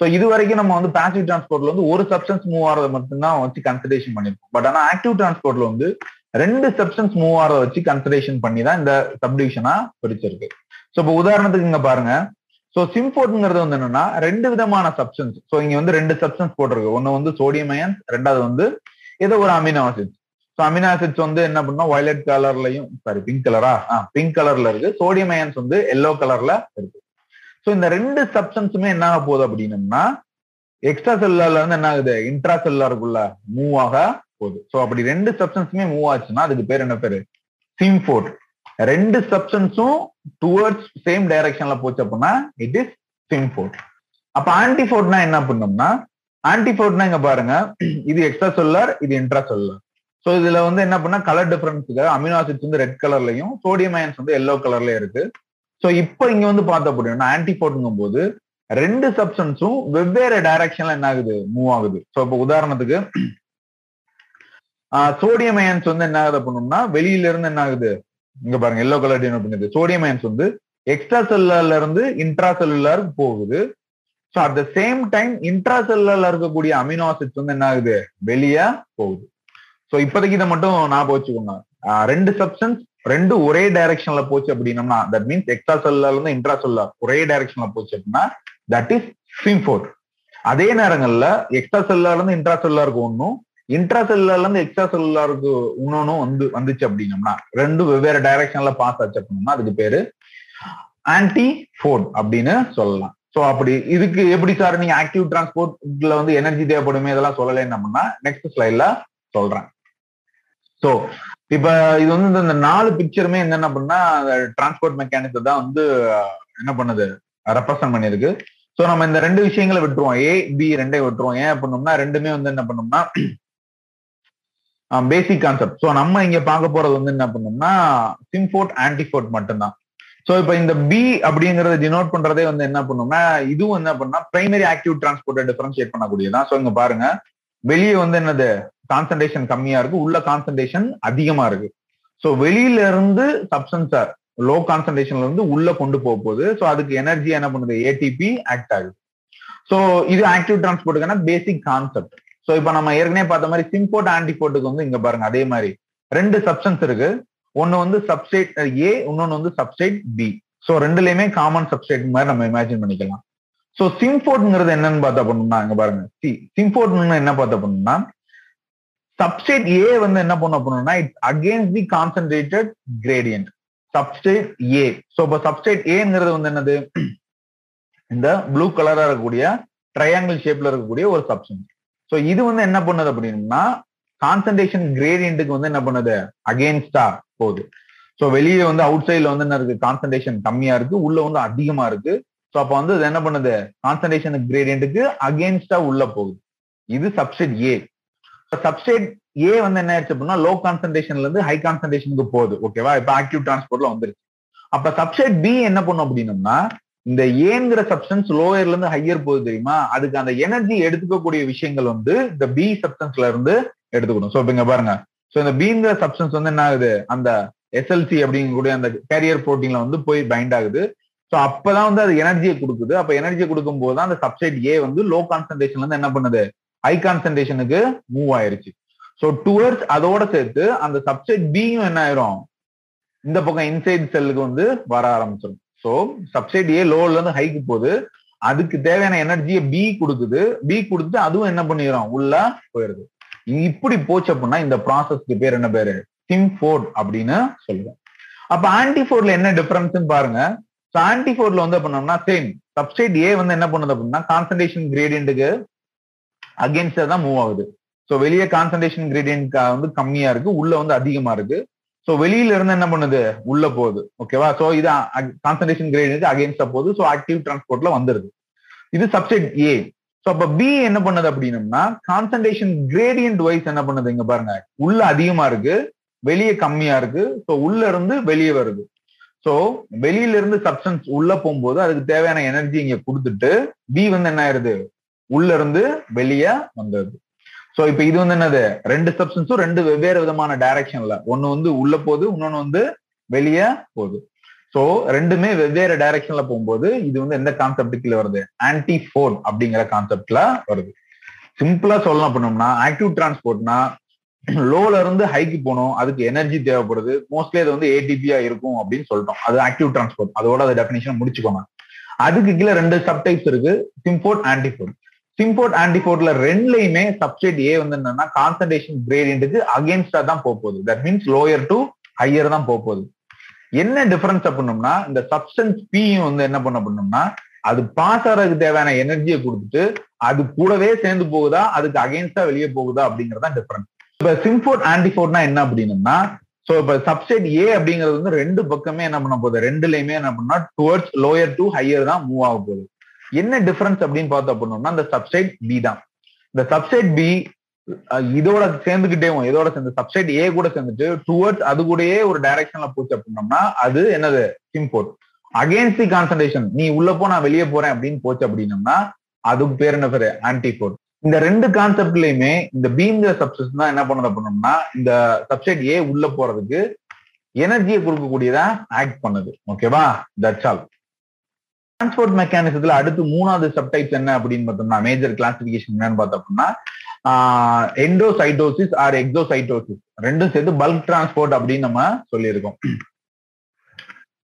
ஸோ இது வரைக்கும் நம்ம வந்து பாசிவ் டிரான்ஸ்போர்ட்ல வந்து ஒரு சப்ஸ்டன்ஸ் மூவ் ஆறத மட்டும்தான் வச்சு கன்சன்ட்ரேஷன் பண்ணிருக்கோம் பட் ஆனா ஆக்டிவ் டிரான்ஸ்போர்ட்ல வந்து ரெண்டு சப்ஸ்டன்ஸ் மூவ் ஆறத வச்சு கன்சன்ட்ரேஷன் பண்ணி தான் இந்த சப்டிவிஷனா பிரிச்சிருக்கு. ஸோ இப்போ உதாரணத்துக்கு இங்க பாருங்க. ஸோ சிம்போர்ட்ங்கிறது வந்து என்னன்னா ரெண்டு விதமான சப்ஸ்டன்ஸ் ஸோ இங்க வந்து ரெண்டு சப்ஸ்டன்ஸ் போட்டிருக்கு. ஒன்னு வந்து சோடியம் அயன்ஸ் ரெண்டாவது வந்து ஏதோ ஒரு amino acids so amino acids வந்து என்ன பண்ணோம்? வயலட் கலர்லயும் சாரி பிங்க் கலரா ஆ? பிங்க் கலர்ல இருக்கு. சோடியம் அயன்ஸ் வந்து எல்லோ கலர்ல இருக்கு. ஸோ இந்த ரெண்டு சப்ஸ்டன்ஸுமே என்ன ஆக போகுது அப்படின்னம்னா எக்ஸ்ட்ரா செல்லர்ல இருந்து என்ன ஆகுது? இன்ட்ரா செல்லாருக்குள்ள மூவ் ஆக போகுது. ஸோ அப்படி ரெண்டு சப்ஸ்டன்ஸுமே மூவ் ஆச்சுன்னா அதுக்கு பேர் என்ன பேரு? சிம்ஃபோர்ட் ரெண்டு சப்ஸ்டன்ஸும் டுவர்ட்ஸ் சேம் டைரக்ஷன்ல போச்சு அப்படின்னா இட் இஸ் சிம்ஃபோர்ட் அப்ப ஆன்டிஃபோர்ட்னா என்ன பண்ணோம்னா ஆன்டிஃபோர்ட்னா இங்க பாருங்க இது எக்ஸ்ட்ரா சொல்லர் இது இன்ட்ரா சொல்லார் ஸோ இதுல வந்து என்ன பண்ணா கலர் டிஃபரன்ஸுக்கு அமினோ ஆசிட்ஸ் வந்து ரெட் கலர்லயும் சோடியம் அயன்ஸ் வந்து எல்லோ கலர்லயும் இருக்கு. ஸோ இப்போ இங்க வந்து பார்த்த அப்படின்னா ஆன்டிஃபோர்ட்ங்கும் போது ரெண்டு சப்ஸ்டன்ஸும் வெவ்வேறு டைரக்ஷன்ல என்ன ஆகுது? மூவ் ஆகுது. ஸோ இப்போ உதாரணத்துக்கு சோடியம் அயன்ஸ் வந்து என்ன ஆகுது அப்படின்னா வெளியில இருந்து என்ன ஆகுது? இங்க பாருங்க எல்லோ கலர் டினோட் பண்ணுது? சோடியம் அயன்ஸ் வந்து எக்ஸ்ட்ரா செல்லுலர்ல இருந்து இன்ட்ரா செல்லுலருக்கு போகுது. So at the same time intra செல்லுலர்ல இருக்கக்கூடிய அமினோ ஆசிட்ஸ் வந்து என்ன ஆகுது? வெளியே போகுது. ஸோ இப்போதைக்கு இதை மட்டும் நான் போச்சுக்கோங்க ரெண்டு சப்ஸ்டன்ஸ் ரெண்டு ஒரே டைரக்ஷன்ல போச்சு அப்படின்னம்னா தட் மீன்ஸ் எக்ஸ்ட்ரா செல்லுலர் இருந்து இன்ட்ரா செல்லுலர் ஒரே டைரக்ஷன்ல போச்சு அப்படின்னா தட் இஸ் ஸ்விம் ஃபோர் அதே நேரங்கள்ல எக்ஸ்ட்ரா செல்லுலர் இருந்து இன்ட்ரா செல்லுலருக்கு ஒன்றும் இன்ட்ரா செல்லுலர்ல இருந்து எக்ஸ்ட்ரா செல்லுலாருக்கு இன்னொன்னு வந்து வந்துச்சு அப்படின்னம்னா ரெண்டு வெவ்வேறு டைரக்ஷன்ல பாஸ் ஆச்சு அப்படின்னா அதுக்கு பேரு ஆன்டி ஃபோர்ட் அப்படின்னு சொல்லலாம். ஸோ அப்படி இதுக்கு எப்படி சார் நீங்க ஆக்டிவ் டிரான்ஸ்போர்ட்ல வந்து எனர்ஜி தேவைப்படுமே இதெல்லாம் சொல்லலைன்னு அப்படின்னா நெக்ஸ்ட் ஸ்லைட்ல சொல்றேன். ஸோ இப்ப இது வந்து இந்த நாலு பிக்சருமே என்னென்ன பண்ணா டிரான்ஸ்போர்ட் மெக்கானிக்ஸ் தான் வந்து என்ன பண்ணுது? ரெப்ரசன்ட் பண்ணிருக்கு ஸோ நம்ம இந்த ரெண்டு விஷயங்களை விட்டுருவோம். ஏ பி ரெண்டையும் விட்டுருவோம். ஏன் பண்ணோம்னா ரெண்டுமே வந்து என்ன பண்ணோம்னா பேசிக் கான்செப்ட் ஸோ நம்ம இங்க பார்க்க போறது வந்து என்ன பண்ணோம்னா சிம்ஃபோர்ட் ஆன்டிஃபோர்ட் மட்டும்தான். ஸோ இப்போ இந்த பி அப்படிங்கறத டினோட் பண்றதே வந்து என்ன பண்ணோம்னா இதுவும் என்ன பண்ணா பிரைமரி ஆக்டிவ் டிரான்ஸ்போர்ட்டை டிஃபரன்ஷியேட் பண்ணக்கூடியதான் ஸோ இங்க பாருங்க. வெளியே வந்து என்னது? கான்சன்ட்ரேஷன் கம்மியா இருக்கு. உள்ள கான்சன்ட்ரேஷன் அதிகமா இருக்கு. ஸோ வெளியில இருந்து சப்ஸ்டன்ஸை லோ கான்சன்ட்ரேஷன்ல இருந்து உள்ள கொண்டு போக போகுது. ஸோ அதுக்கு எனர்ஜி என்ன பண்ணுது? ஏடிபி ஆக்ட் ஆகுது. ஸோ இது ஆக்டிவ் டிரான்ஸ்போர்ட்டுக்கான பேசிக் கான்செப்ட் ஸோ இப்போ நம்ம ஏற்கனவே பார்த்த மாதிரி சிம்போர்ட் ஆன்டிபோர்ட்டுக்கு வந்து இங்க பாருங்க அதே மாதிரி. ரெண்டு சப்ஸ்டன்ஸ் இருக்கு. ஒன்னு வந்து சப்ஸ்டேட் ஏ இன்னொன்னு வந்து சப்ஸ்டேட் பி ஸோ ரெண்டுலயுமே காமன் சப்ஸ்டேட் மாதிரி நம்ம இமேஜின் பண்ணிக்கலாம். ஸோ சிம்போர்ட்ங்கிறது என்னன்னு பார்த்தா பண்ணணும்னா இங்க பாருங்க. சி சிம்போர்ட்னு என்ன பார்த்தா பண்ணணும்னா சப்ஸ்டேட் ஏ வந்து என்ன பண்ண பண்ணணும்னா it's against the concentrated gradient substrate A so இப்போ சப்ஸ்டேட் ஏங்கிறது வந்து என்னது? இந்த ப்ளூ கலரா இருக்கக்கூடிய ட்ரையாங்கிள் ஷேப்ல இருக்கக்கூடிய ஒரு சப்ஸ்டன்ஸ் ஸோ இது வந்து என்ன பண்ணுது அப்படின்னா கான்சன்ட்ரேஷன் கிரேடியன்ட்டுக்கு வந்து என்ன பண்ணுது? அகேன்ஸ்டா போகுது. ஸோ வெளியே வந்து அவுட் சைட்ல வந்து என்ன இருக்கு? கான்சன்ட்ரேஷன் கம்மியா இருக்கு. உள்ள வந்து அதிகமா இருக்கு. ஸோ அப்போ வந்து இது என்ன பண்ணுது? கான்சன்ட்ரேஷன் கிரேடியன்ட்டுக்கு அகேன்ஸ்டா உள்ள போகுது. இது சப்ஸ்டேட் ஏ சப்ஸ்டேட் ஏ வந்து என்ன ஆயிடுச்சு அப்படின்னா லோ கான்சன்ட்ரேஷன்ல இருந்து ஹை கான்சன்ட்ரேஷனுக்கு போகுது. ஓகேவா இப்போ ஆக்டிவ் டிரான்ஸ்போர்ட்ல வந்துருச்சு. அப்ப சப்ஸ்டேட் பி என்ன பண்ணும் அப்படின்னம்னா இந்த ஏங்கிற சப்ஸ்டன்ஸ் லோயர்ல இருந்து ஹையர் போகுது தெரியுமா? அதுக்கு அந்த எனர்ஜி எடுத்துக்கக்கூடிய விஷயங்கள் வந்து இந்த பி சப்ஸ்டன்ஸ்ல இருந்து எடுத்துக்கணும். ஸோ இப்ப இங்க பாருங்க. ஸோ இந்த பிங்கிற சப்ஸ்டன்ஸ் வந்து என்ன ஆகுது? அந்த எஸ்எல்சி அப்படிங்கக்கூடிய அந்த கேரியர் புரோட்டீன்ல வந்து போய் பைண்ட் ஆகுது. ஸோ அப்பதான் வந்து அது எனர்ஜியை கொடுக்குது. அப்ப எனர்ஜி கொடுக்கும் போது தான் அந்த சப்சைட் ஏ வந்து லோ கான்சன்ட்ரேஷன்ல இருந்து என்ன பண்ணுது? ஹை கான்சன்ட்ரேஷனுக்கு மூவ் ஆயிருச்சு. ஸோ டுவர்ட்ஸ் அதோட சேர்த்து அந்த சப்சைட் பியும் என்ன ஆயிரும்? இந்த பக்கம் இன்சைட் செல்லுக்கு வந்து வர ஆரம்பிச்சிடும் ஸோ சப்ஸ்டேட் ஏ லோல இருந்து ஹைக்கு போகுது. அதுக்கு தேவையான எனர்ஜியை பி கொடுக்குது. பி கொடுத்து அதுவும் என்ன பண்ணிடும் உள்ள போயிருது இப்படி போச்சு அப்படின்னா இந்த ப்ராசஸ்க்கு பேர் என்ன பேரு? சிம்ஃபோர்ட் அப்படின்னு சொல்லுவோம். அப்ப ஆன்டிஃபோர்ட்ல என்ன டிஃபரன்ஸ் பாருங்க. ஸோ ஆன்டிஃபோர்ட்ல வந்து பண்ணோம்னா சேம் சப்ஸ்டேட் ஏ வந்து என்ன பண்ணுது அப்படின்னா கான்சன்ட்ரேஷன் கிரேடியன்ட்டுக்கு அகேன்ஸ்டா தான் மூவ் ஆகுது. ஸோ வெளியே கான்சன்ட்ரேஷன் கிரேடியன்ட் வந்து கம்மியா இருக்கு உள்ள வந்து அதிகமா இருக்கு. ஸோ வெளியில இருந்து என்ன பண்ணுது? உள்ள போகுது. ஓகேவா ஸோ இது கான்சன்ட்ரேஷன் இது அகேன்ஸ்டா போகுது. ஸோ ஆக்டிவ் டிரான்ஸ்போர்ட்ல வந்துருது. இது சப்ஸ்டேட் ஏ ஸோ அப்ப பி என்ன பண்ணுது அப்படின்னம்னா கான்சன்ட்ரேஷன் கிரேடியன்ட் வைஸ் என்ன பண்ணுது இங்க பாருங்க. உள்ள அதிகமா இருக்கு வெளியே கம்மியா இருக்கு. ஸோ உள்ள இருந்து வெளியே வருது. ஸோ வெளியில இருந்து சப்ஸ்டன்ஸ் உள்ள போகும்போது அதுக்கு தேவையான எனர்ஜி இங்க கொடுத்துட்டு பி வந்து என்ன ஆயிருது? உள்ள இருந்து வெளியே வந்துடுது ஸோ இப்போ இது வந்து என்னது? ரெண்டு சப்ஸ்டன்ஸும் ரெண்டு வெவ்வேறு விதமான டைரக்ஷன்ல ஒன்னு வந்து உள்ள போகுது இன்னொன்னு வந்து வெளியே போகுது. ஸோ ரெண்டுமே வெவ்வேறு டைரக்ஷன்ல போகும்போது இது வந்து எந்த கான்செப்ட் கீழே வருது? ஆன்டி ஃபோர்ட் அப்படிங்கிற கான்செப்ட்ல வருது. சிம்பிளா சொல்லணும் அப்படின்னோம்னா ஆக்டிவ் டிரான்ஸ்போர்ட்னா லோல இருந்து ஹைக்கு போகணும் அதுக்கு எனர்ஜி தேவைப்படுது. மோஸ்ட்லி அது வந்து ஏடிபியா இருக்கும் அப்படின்னு சொல்லிட்டோம். அது ஆக்டிவ் டிரான்ஸ்போர்ட் அதோட அது டெபினேஷன் முடிச்சுக்கோங்க. அதுக்கு கீழே ரெண்டு சப்டைப்ஸ் இருக்கு. சிம்போர்ட் ஆன்டிபோர்ட் சிம்போர்ட் ஆன்டிபோர்ட்ல ரெண்டுலயுமே சப்ஸ்டேட் ஏ வந்து என்னன்னா கான்சன்ட்ரேஷன் கிரேடியன்ட்டுக்கு அகேன்ஸ்டா தான் போக போகுது that means lower to higher தான் போக போகுது என்ன டிஃபரன்ஸ் அப்படின்னோம்னா இந்த சப்ஸ்டன்ஸ் பியும் வந்து என்ன பண்ண பண்ணோம்னா அது பாஸ் ஆகிறதுக்கு தேவையான எனர்ஜியை கொடுத்துட்டு அது கூடவே சேர்ந்து போகுதா அதுக்கு அகேன்ஸ்டா வெளியே போகுதா அப்படிங்கறதா டிஃபரன்ஸ் இப்ப சிம்போர்ட் ஆன்டிபோர்ட்னா என்ன அப்படின்னம்னா சோ இப்ப சப்ஸ்டேட் ஏ அப்படிங்கிறது வந்து ரெண்டு பக்கமே என்ன பண்ண போகுது? ரெண்டுலயுமே என்ன பண்ணா டுவர்ட்ஸ் லோயர் டு ஹையர் தான் மூவ் ஆக போகுது. என்ன டிஃபரன்ஸ் அப்படின்னு பார்த்தோம் அப்படின்னோம்னா இந்த சப்சைட் பி தான். இந்த சப்சைட் பி இதோட சேர்ந்துகிட்டேவும் இதோட சேர்ந்து சப்சைட் ஏ கூட சேர்ந்துட்டு டுவர்ட்ஸ் அது கூடயே ஒரு டைரக்ஷன்ல போச்சு அப்படின்னோம்னா அது என்னது? சிம்போர்ட் அகேன்ஸ்ட் தி கான்சன்ட்ரேஷன் நீ உள்ள போ நான் வெளியே போறேன் அப்படின்னு போச்சு அப்படின்னம்னா அதுக்கு பேர் என்ன பேரு ஆன்டிபோர்ட் இந்த ரெண்டு கான்செப்ட்லயுமே இந்த பீம்ங்கிற சப்சஸ் தான் என்ன பண்ணுது அப்படின்னோம்னா இந்த சப்சைட் ஏ உள்ள போறதுக்கு எனர்ஜியை கொடுக்கக்கூடியதா ஆக்ட் பண்ணுது. ஓகேவா தட்ஸ் ஆல் டிரான்ஸ்போர்ட் மெக்கானிசத்துல அடுத்து மூணாவது சப்டைப்ஸ் என்ன அப்படின்னு பார்த்தோம்னா மேஜர் கிளாசிபிகேஷன் என்னன்னு பார்த்தோம்னா எண்டோசைட்டோசிஸ் ஆர் எக்ஸோசைட்டோசிஸ் ரெண்டும் சேர்த்து பல்க் டிரான்ஸ்போர்ட் அப்படின்னு நம்ம சொல்லியிருக்கோம்.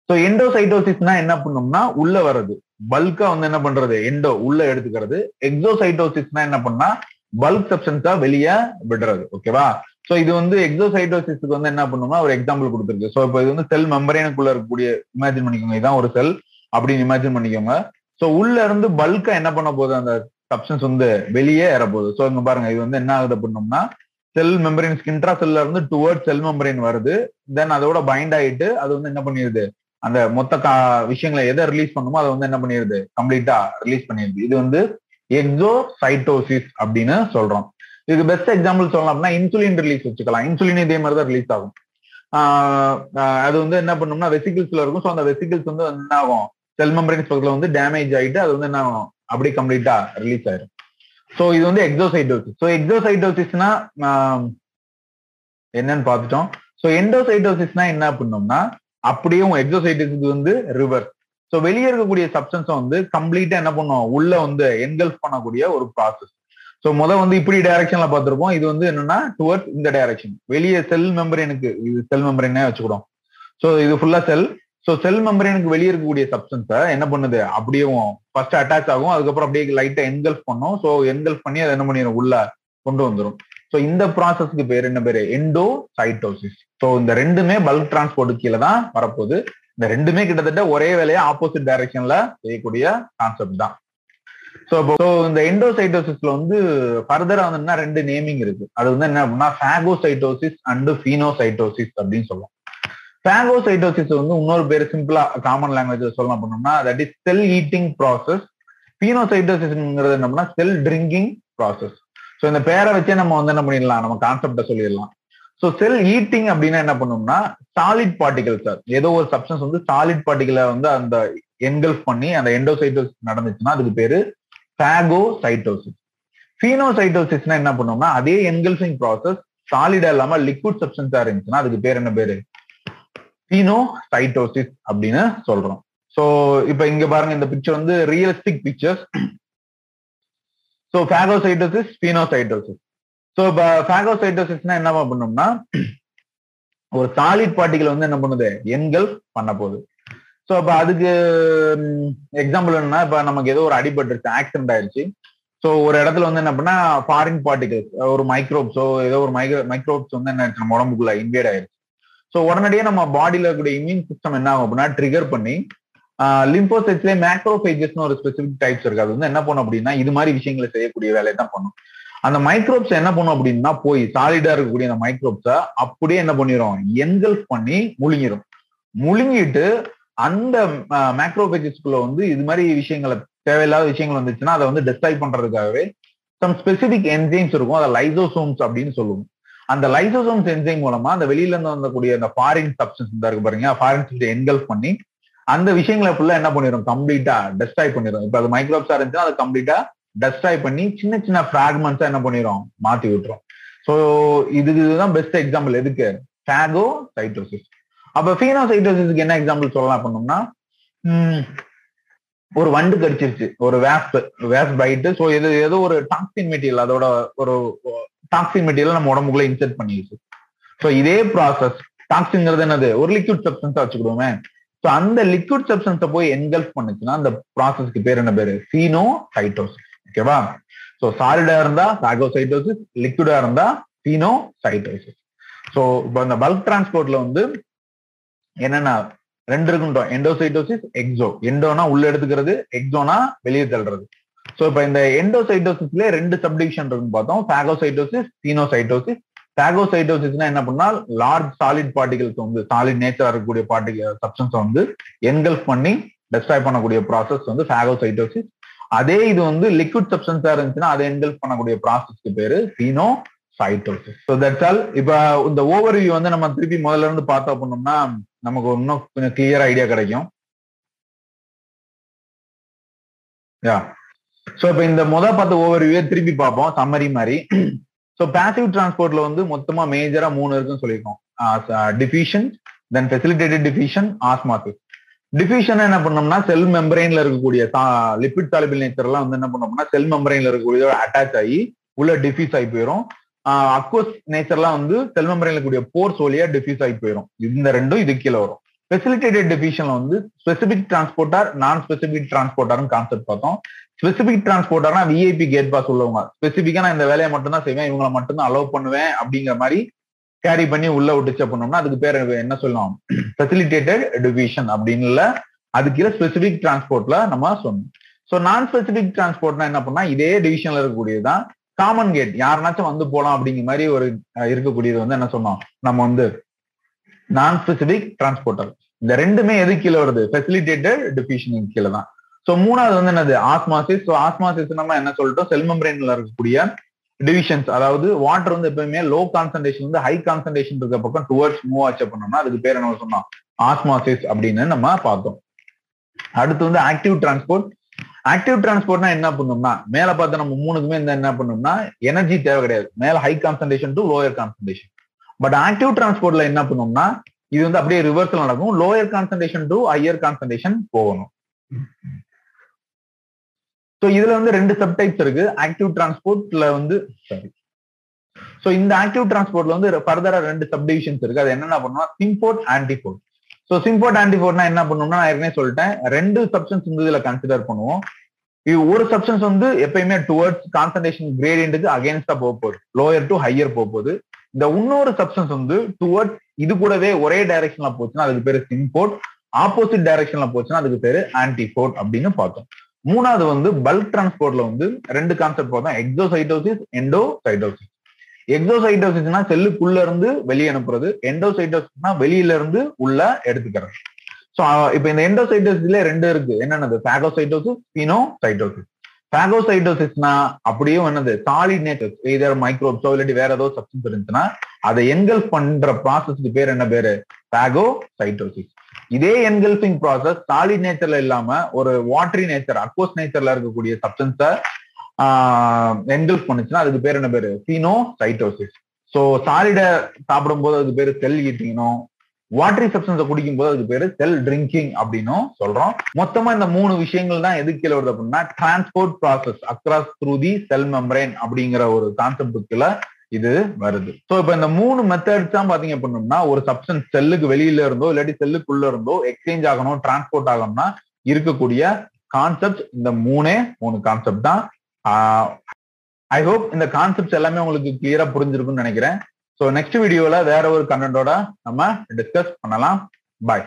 ஸோ எண்டோசைட்டோசிஸ்னா என்ன பண்ணோம்னா உள்ள வர்றது. பல்கா வந்து என்ன பண்றது? எண்டோ உள்ள எடுத்துக்கிறது. எக்ஸோசைட்டோசிஸ்னா என்ன பண்ணா பல்க் சப்ஸ்டன்ஸா வெளியே விடுறது. ஓகேவா சோ இது வந்து எக்ஸோசைட்டோசிஸ்க்கு வந்து என்ன பண்ணும்னா ஒரு எக்ஸாம்பிள் கொடுத்துருக்கு. ஸோ இப்போ இது வந்து செல் மெம்பரேனுக்குள்ள இருக்கக்கூடிய இமேஜின் பண்ணிக்கோங்க. இதான் ஒரு செல் அப்படின்னு இமேஜின் பண்ணிக்கோங்க. ஸோ உள்ள இருந்து பல்கா என்ன பண்ண போகுது? அந்த சப்ஸ்டன்ஸ் வந்து வெளியே ஏறப்போகுது. ஸோ இங்க பாருங்க இது வந்து என்ன ஆகுது அப்படின்னோம்னா செல் மெம்பரின் இன்ட்ரா செல்ல இருந்து டுவர்ட் செல் மெம்பரின் வருது. தென் அதோட பைண்ட் ஆயிட்டு அது வந்து என்ன பண்ணிடுது அந்த மொத்த கா விஷயங்களை எதை ரிலீஸ் பண்ணுமோ அதை வந்து என்ன பண்ணிடுது கம்ப்ளீட்டா ரிலீஸ் பண்ணிடுது இது வந்து எக்ஸோசைட்டோசிஸ் அப்படின்னு சொல்றோம். இதுக்கு பெஸ்ட் எக்ஸாம்பிள் சொல்லலாம் அப்படின்னா இன்சுலின் ரிலீஸ் வச்சுக்கலாம். இன்சுலின் இதே மாதிரி தான் ரிலீஸ் ஆகும் அது வந்து என்ன பண்ணும்னா வெசிக்கிள்ஸ்ல இருக்கும். ஸோ அந்த வெசிக்கிள்ஸ் வந்து என்ன ஆகும்? செல் மெம்பரின்ஸ் பக்கத்துல வந்து டேமேஜ் ஆயிட்டு அது வந்து என்ன அப்படி கம்ப்ளீட்டா ரிலீஸ் ஆயிடும் ஸோ இது வந்து எக்ஸோசைடோசிஸ் ஸோ எக்ஸோசைட்டோசிஸ்னா என்னன்னு பார்த்துட்டோம். ஸோ எண்டோசைடோசிஸ்னா என்ன பண்ணோம்னா அப்படியே எக்ஸோசைடோசிஸ் வந்து ரிவர்ஸ் ஸோ வெளியே இருக்கக்கூடிய சப்ஸ்டன்ஸை வந்து கம்ப்ளீட்டா என்ன பண்ணுவோம் உள்ள வந்து என்கல்ஃப் பண்ணக்கூடிய ஒரு ப்ராசஸ் ஸோ முத வந்து இப்படி டைரக்ஷன்ல பாத்துருப்போம் இது வந்து என்னன்னா டுவர்ட்ஸ் இந்த டைரக்ஷன் வெளியே செல் மெம்பரேனுக்கு இது செல் மெம்பரேனே வச்சுக்கிடும் ஸோ இது ஃபுல்லா செல் ஸோ செல் மெம்பரேனுக்கு வெளியே இருக்கக்கூடிய சப்ஸ்டன்ஸை என்ன பண்ணுது? அப்படியே ஃபர்ஸ்ட் அட்டாச் ஆகும். அதுக்கப்புறம் அப்படியே லைட்டா என்கல்ஃப் பண்ணும். ஸோ என்கல்ஃப் பண்ணி அதை என்ன பண்ணிடும் உள்ள கொண்டு வந்துடும் ஸோ இந்த ப்ராசஸ்க்கு பேர் என்ன பேரு? எண்டோ சைட்டோசிஸ் ஸோ இந்த ரெண்டுமே பல்க் டிரான்ஸ்போர்ட் கீழே தான் வரப்போகுது. இந்த ரெண்டுமே கிட்டத்தட்ட ஒரே வேலையா ஆப்போசிட் டைரக்ஷன்ல செய்யக்கூடிய கான்செப்ட் தான். ஸோ இப்போ இந்த எண்டோசைட்டோசிஸ்ல வந்து ஃபர்தரா வந்து ரெண்டு நேமிங் இருக்கு. அது வந்து என்ன அப்படின்னா ஃபேகோசைட்டோசிஸ் அண்ட் ஃபீனோசைட்டோசிஸ் அப்படின்னு சொல்லுவோம். ஃபேகோசைட்டோசிஸ் வந்து இன்னொரு பேர் சிம்பிளா காமன் லாங்குவேஜ் சொல்லலாம் பண்ணோம்னா that is cell eating process பீனோசைட்டோசிஸ்ங்கிறது என்னம்னா செல் ட்ரிங்கிங் ப்ராசஸ் ஸோ இந்த பேரை வச்சே நம்ம வந்து என்ன பண்ணிடலாம் நம்ம கான்செப்டை சொல்லிடலாம். ஸோ செல் ஈட்டிங் அப்படின்னா என்ன பண்ணோம்னா சாலிட் பார்ட்டிகல் சார் ஏதோ ஒரு சப்ஸ்டன்ஸ் வந்து சாலிட் பார்ட்டிகளை வந்து அந்த என்கல்ஃப் பண்ணி அந்த எண்டோசைட்டோசிஸ் நடந்துச்சுன்னா அதுக்கு பேரு ஃபேகோசைட்டோசிஸ் ஃபீனோசைட்டோசிஸ்னா என்ன பண்ணோம்னா அதே என்கல்ஃபிங் ப்ராசஸ் சாலிடா இல்லாம லிக்விட் சப்ஸ்டன்ஸா இருந்துச்சுன்னா அதுக்கு பேர் என்ன பேரு? சீனோசைட்டோசிஸ் அப்படின்னு சொல்றோம். ஸோ இப்போ இங்க பாருங்க இந்த பிக்சர் வந்து realistic pictures so phagocytosis pinocytosis so இப்போ ஃபேகோசைட்டோசிஸ்னா என்ன பண்ணோம்னா ஒரு சாலிட் பார்ட்டிகள் வந்து என்ன பண்ணுது? எண்கள் பண்ண போகுது. ஸோ அப்போ அதுக்கு எக்ஸாம்பிள் என்னன்னா இப்போ நமக்கு ஏதோ ஒரு அடிபட்டுருச்சு ஆக்சிடென்ட் ஆயிடுச்சு ஸோ ஒரு இடத்துல வந்து என்ன பண்ணா ஃபாரின் பார்ட்டிகல்ஸ் ஒரு மைக்ரோப்ஸோ ஏதோ ஒரு மைக்ரோ மைக்ரோப்ஸ் வந்து என்ன ஆயிடுச்சு நம்ம உடம்புக்குள்ள இன்வேட் ஆயிடுச்சு ஸோ உடனடியே நம்ம பாடியில இருக்கக்கூடிய இம்யூன் சிஸ்டம் என்ன ஆகும் அப்படின்னா ட்ரிகர் பண்ணி லிம்போசைட்ஸ்ல மேக்ரோபேஜஸ்னு ஒரு ஸ்பெசிபிக் டைப்ஸ் இருக்கு. அது வந்து என்ன பண்ணும் அப்படின்னா இது மாதிரி விஷயங்களை செய்யக்கூடிய வேலையை தான் பண்ணும். அந்த மைக்ரோப்ஸ் என்ன பண்ணும் அப்படின்னா போய் சாலிடா இருக்கக்கூடிய அந்த மைக்ரோப்ஸை அப்படியே என்ன பண்ணிடும் என்கல்ஃப் பண்ணி முழுங்கிடும் முழுங்கிட்டு அந்த மேக்ரோபேஜஸ்குள்ள வந்து இது மாதிரி விஷயங்களை தேவையில்லாத விஷயங்கள் வந்துச்சுன்னா அதை வந்து டெஸ்ட்ராய் பண்றதுக்காகவே சம் ஸ்பெசிபிக் என்ஜைம்ஸ் இருக்கும். அதை லைசோசோம்ஸ் அப்படின்னு சொல்லுவோம். அந்த லைசோசோம் சென்சிங் மூலமா அந்த வெளியில இருந்து வந்தக்கூடிய அந்த ஃபாரின் சப்ஸ்டன்ஸ் இருக்கு பாருங்க ஃபாரின் என்கல்ஃப் பண்ணி அந்த விஷயங்களை ஃபுல்லா என்ன பண்ணிடும் கம்ப்ளீட்டா டெஸ்ட்ராய் பண்ணிடும் இப்ப அது மைக்ரோப்ஸா இருந்துச்சுன்னா அது கம்ப்ளீட்டா டெஸ்ட்ராய் பண்ணி சின்ன சின்ன ஃபிராக்மெண்ட்ஸா என்ன பண்ணிடும் மாத்தி விட்டுரும். ஸோ இது இதுதான் பெஸ்ட் எக்ஸாம்பிள் எதுக்கு? ஃபேகோ சைட்டோசிஸ் அப்ப ஃபீனோசைட்டோசிஸ்க்கு என்ன எக்ஸாம்பிள் சொல்லலாம் பண்ணோம்னா ஒரு வண்டு கடிச்சிருச்சு. ஒரு வேஸ்ப் வேஸ்ட் பைட்டு ஸோ இது ஏதோ ஒரு டாக்ஸின் மெட்டீரியல் அதோட ஒரு டாக்ஸின் மெட்டீரியல் நம்ம உடம்புக்குள்ள இன்செர்ட் பண்ணிடுச்சு. ஸோ இதே ப்ராசஸ் டாக்ஸின்ங்கிறது என்னது? ஒரு லிக்விட் சப்ஸ்டன்ஸா வச்சுக்கிடுவோமே. ஸோ அந்த லிக்விட் சப்ஸ்டன்ஸை போய் என்கல்ஃப் பண்ணுச்சுன்னா அந்த ப்ராசஸ்க்கு பேர் என்ன பேரு? சீனோ சைட்டோசிஸ் ஓகேவா ஸோ சாலிடா இருந்தா சாகோசைட்டோசிஸ் லிக்விடா இருந்தா சீனோ சைட்டோசிஸ் ஸோ இப்போ இந்த பல்க் டிரான்ஸ்போர்ட்ல வந்து என்னென்ன ரெண்டு இருக்குன்றோம். எண்டோசைட்டோசிஸ் எக்ஸோ எண்டோனா உள்ள எடுத்துக்கிறது எக்ஸோனா வெளியே தள்ளுறது. ஸோ இப்போ இந்த எண்டோசைட்டோசிஸ்ல ரெண்டு சப்டிவிஷன் இருக்குன்னு பார்த்தோம். ஃபேகோசைட்டோசிஸ் சீனோசைட்டோசிஸ் ஃபேகோசைட்டோசிஸ்னா என்ன பண்ணா லார்ஜ் சாலிட் பார்ட்டிகல்ஸ் வந்து சாலிட் நேச்சரா இருக்கக்கூடிய பார்ட்டிகல் சப்ஸ்டன்ஸ் வந்து என்கல்ஃப் பண்ணி டெஸ்ட்ராய் பண்ணக்கூடிய ப்ராசஸ் வந்து ஃபேகோசைட்டோசிஸ் அதே இது வந்து லிக்விட் சப்ஸ்டன்ஸா இருந்துச்சுன்னா அதை என்கல்ஃப் பண்ணக்கூடிய ப்ராசஸ்க்கு பேரு pinocytosis so that's all இப்ப இந்த ஓவர் வியூ வந்து நம்ம திருப்பி முதல்ல இருந்து பார்த்தோம் அப்படின்னோம்னா நமக்கு இன்னும் கொஞ்சம் கிளியர் ஐடியா கிடைக்கும். யா ஸோ இப்போ இந்த முத பார்த்த ஓவர் வியூ திருப்பி பார்ப்போம் சம்மரி மாதிரி. ஸோ பேசிவ் டிரான்ஸ்போர்ட்ல வந்து மொத்தமா மேஜரா மூணு இருக்குன்னு சொல்லியிருக்கோம். Diffusion then facilitated diffusion osmosis diffusion என்ன பண்ணோம்னா செல் மெம்பரைன்ல இருக்கக்கூடிய லிபிட் சாலிபிள் நேச்சர் எல்லாம் வந்து என்ன பண்ணோம்னா செல் மெம்பரைன்ல இருக்கக்கூடிய அட்டாச் ஆகி உள்ள டிஃபியூஸ் ஆகி போயிடும் அக்வஸ் நேச்சர்லாம் வந்து செல் மெம்பரைன்ல இருக்கக்கூடிய போர்ஸ் வழியா டிஃபியூஸ் ஆகி போயிடும் இந்த ரெண்டும் இது கீழே வரும். ஃபெசிலிட்டேட்டட் டிஃபிஷன்ல வந்து ஸ்பெசிபிக் டிரான்ஸ்போர்ட்டார் நான் ஸ்பெசிபிக் டிரான்ஸ்போர்ட்டார்னு கான்செப்ட் பார்த்தோம். ஸ்பெசிபிக் டிரான்ஸ்போர்ட்டர்னா விஐபி கேட் பாஸ் உள்ளவங்க. ஸ்பெசிபிக்கா நான் இந்த வேலையை மட்டும் தான் செய்வேன் இவங்களை மட்டும் தான் அலோவ் பண்ணுவேன் அப்படிங்கிற மாதிரி கேரி பண்ணி உள்ள விட்டுச்சு பண்ணோம்னா அதுக்கு பேர் என்ன சொல்லலாம்? ஃபெசிலிட்டேட்டட் டிவிஷன் அப்படின்னு அது கீழே ஸ்பெசிபிக் டிரான்ஸ்போர்ட்ல நம்ம சொன்னோம். ஸோ நான் ஸ்பெசிபிக் டிரான்ஸ்போர்ட்னா என்ன பண்ணா இதே டிவிஷன்ல இருக்கக்கூடியதுதான் காமன் கேட் யாருனாச்சும் வந்து போலாம் அப்படிங்கிற மாதிரி ஒரு இருக்கக்கூடியது வந்து என்ன சொன்னோம்? நம்ம வந்து நான் ஸ்பெசிபிக் டிரான்ஸ்போர்ட்டர் இந்த ரெண்டுமே எது கீழே வருது? ஃபெசிலிட்டேட்டட் டிஃபிஷன் கீழே தான். ஸோ மூணாவது வந்து என்னது? ஆஸ்மாசிஸ் ஸோ ஆஸ்மாசிஸ் நம்ம என்ன சொல்லிட்டோம்? செல் மெம்பரேன்ல இருக்கக்கூடிய டிவிஷன்ஸ் அதாவது வாட்டர் வந்து எப்பவுமே லோ கான்சன்ட்ரேஷன் வந்து ஹை கான்சன்ட்ரேஷன் இருக்க பக்கம் டுவர்ட்ஸ் மூவ் ஆச்சு பண்ணோம்னா அதுக்கு பேர் என்ன சொன்னோம்? ஆஸ்மாசிஸ் அப்படின்னு நம்ம பார்த்தோம். அடுத்து வந்து ஆக்டிவ் டிரான்ஸ்போர்ட் ஆக்டிவ் டிரான்ஸ்போர்ட்னா என்ன பண்ணோம்னா மேல பார்த்த நம்ம மூணுக்குமே இந்த என்ன பண்ணோம்னா எனர்ஜி தேவை கிடையாது. மேல high concentration to lower concentration but active டிரான்ஸ்போர்ட்ல என்ன பண்ணோம்னா இது வந்து அப்படியே ரிவர்ஸ்ல நடக்கும். Lower concentration to higher concentration போகணும். ஸோ இதுல வந்து ரெண்டு சப்டைப்ஸ் இருக்கு. ஆக்டிவ் டிரான்ஸ்போர்ட்ல வந்து சாரி ஸோ இந்த ஆக்டிவ் டிரான்ஸ்போர்ட்ல வந்து ஃபர்தரா ரெண்டு சப்டிவிஷன்ஸ் இருக்கு. அது என்னென்ன பண்ணுவோம் சிம்போர்ட் ஆன்டிபோர்ட் ஸோ சிம்போர்ட் ஆன்டிபோர்ட்னா என்ன பண்ணோம்னா நான் ஏற்கனவே சொல்லிட்டேன். ரெண்டு சப்ஸ்டன்ஸ் வந்து இதுல கன்சிடர் பண்ணுவோம். இது ஒரு சப்ஸ்டன்ஸ் வந்து எப்பயுமே டுவர்ட்ஸ் கான்சன்ட்ரேஷன் கிரேடியன்ட்டுக்கு அகேன்ஸ்டா போக போகுது. லோயர் டு ஹையர் போக போகுது. இந்த இன்னொரு சப்ஸ்டன்ஸ் வந்து டுவர்ட்ஸ் இது கூடவே ஒரே டைரக்ஷன்ல போச்சுன்னா அதுக்கு பேரு சிம்போர்ட் ஆப்போசிட் டைரக்ஷன்ல போச்சுன்னா அதுக்கு பேரு ஆன்டிபோர்ட் அப்படின்னு பார்த்தோம். மூணாவது வந்து பல்க் டிரான்ஸ்போர்ட்ல வந்து ரெண்டு கான்செப்ட் பார்த்தோம் எக்ஸோசைட்டோசிஸ் எண்டோசைட்டோசிஸ் எக்ஸோசைட்டோசிஸ்னா செல்லுக்குள்ள இருந்து வெளியே அனுப்புறது. எண்டோசைட்டோசிஸ்னா வெளியில இருந்து உள்ள எடுத்துக்கிறது. ஸோ இப்போ இந்த எண்டோசைட்டோசிஸ்ல ரெண்டு இருக்கு. என்னென்னது? பாகோசைட்டோசிஸ் பினோசைட்டோசிஸ் பாகோசைட்டோசிஸ்னா அப்படியே என்னது? சாலிட் நேச்சர் இதர் மைக்ரோப்ஸோ இல்லாட்டி வேற ஏதோ சப்ஸ்டன்ஸ் இருந்துச்சுன்னா அதை எங்கல் பண்ற ப்ராசஸ்க்கு பேர் என்ன பேரு? பாகோசைட்டோசிஸ் இதே என்கல்பிங் ப்ராசஸ் சாலிட் நேச்சர்ல இல்லாம ஒரு வாட்டரி நேச்சர் அக்வஸ் நேச்சர்ல இருக்கக்கூடிய சப்ஸ்டன்ஸை என்கல்ஃப் பண்ணுச்சுன்னா அதுக்கு பேர் என்ன பேரு? சைட்டோசிஸ் ஸோ சாலிட சாப்பிடும் போது அதுக்கு பேரு செல் ஈட்டிங்கனும் வாட்டரி சப்ஸ்டன்ஸை குடிக்கும் போது அதுக்கு பேரு செல் ட்ரிங்கிங் அப்படின்னும் சொல்றோம். மொத்தமா இந்த மூணு விஷயங்கள் தான் எதுக்கு கீழே வருது அப்படின்னா transport process across through the cell membrane அப்படிங்கிற ஒரு கான்செப்டுக்குள்ள இது வருது. ஸோ இப்போ இந்த மூணு மெத்தட்ஸ் தான் பாத்தீங்க அப்படின்னோம்னா ஒரு சப்ஸ்டன்ஸ் செல்லுக்கு வெளியில இருந்தோ இல்லாட்டி செல்லுக்குள்ள இருந்தோ எக்ஸ்சேஞ்ச் ஆகணும் டிரான்ஸ்போர்ட் ஆகணும்னா இருக்கக்கூடிய கான்செப்ட் இந்த மூணே மூணு கான்செப்ட் தான். ஐ ஹோப் இந்த கான்செப்ட்ஸ் எல்லாமே உங்களுக்கு கிளியரா புரிஞ்சிருக்கும்னு நினைக்கிறேன். ஸோ நெக்ஸ்ட் வீடியோல வேற ஒரு கண்டென்ட்டோட நம்ம டிஸ்கஸ் பண்ணலாம். பாய்